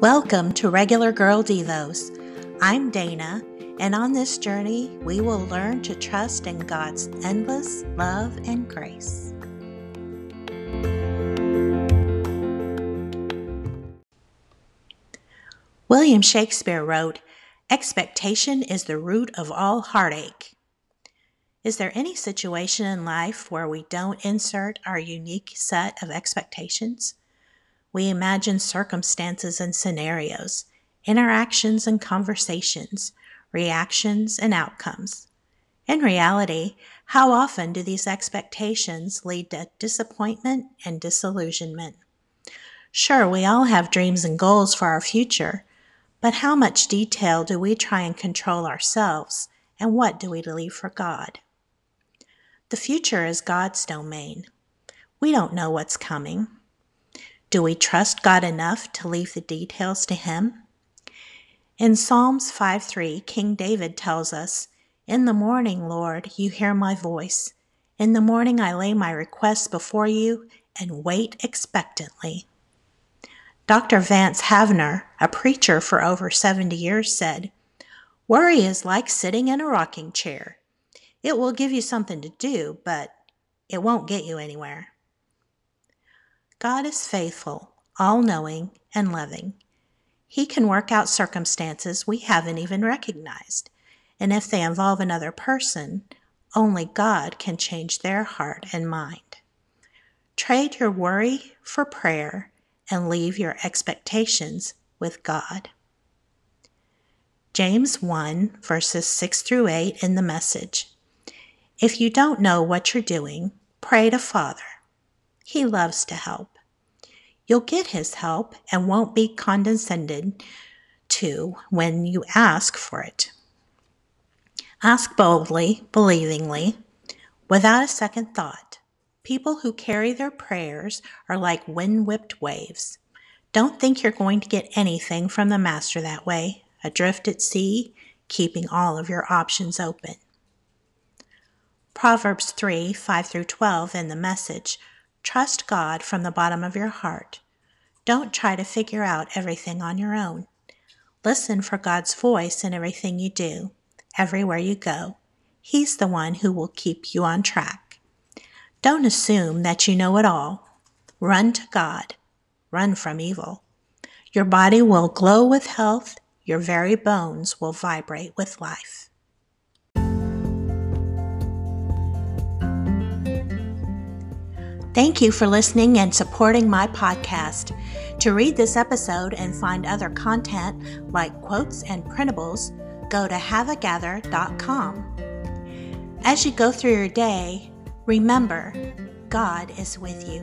Welcome to Regular Girl Devos. I'm Dana, and on this journey, we will learn to trust in God's endless love and grace. William Shakespeare wrote, Expectation is the root of all heartache. Is there any situation in life where we don't insert our unique set of expectations? We imagine circumstances and scenarios, interactions and conversations, reactions and outcomes. In reality, how often do these expectations lead to disappointment and disillusionment? Sure, we all have dreams and goals for our future, but how much detail do we try and control ourselves, and what do we leave for God? The future is God's domain. We don't know what's coming. Do we trust God enough to leave the details to Him? In Psalms 5 3, King David tells us, In the morning, Lord, you hear my voice. In the morning, I lay my requests before you and wait expectantly. Dr. Vance Havner, a preacher for over 70 years, said, Worry is like sitting in a rocking chair. It will give you something to do, but it won't get you anywhere. God is faithful, all knowing, and loving. He can work out circumstances we haven't even recognized. And if they involve another person, only God can change their heart and mind. Trade your worry for prayer and leave your expectations with God. James 1, verses 6 through 8 in the message. If you don't know what you're doing, pray to Father he loves to help. You'll get his help and won't be condescended to when you ask for it. Ask boldly, believingly, without a second thought. People who carry their prayers are like wind whipped waves. Don't think you're going to get anything from the Master that way, adrift at sea, keeping all of your options open. Proverbs 3 5 through 12 in the message Trust God from the bottom of your heart. Don't try to figure out everything on your own. Listen for God's voice in everything you do, everywhere you go. He's the one who will keep you on track. Don't assume that you know it all. Run to God. Run from evil. Your body will glow with health. Your very bones will vibrate with life. Thank you for listening and supporting my podcast. To read this episode and find other content like quotes and printables, go to haveagather.com. As you go through your day, remember God is with you.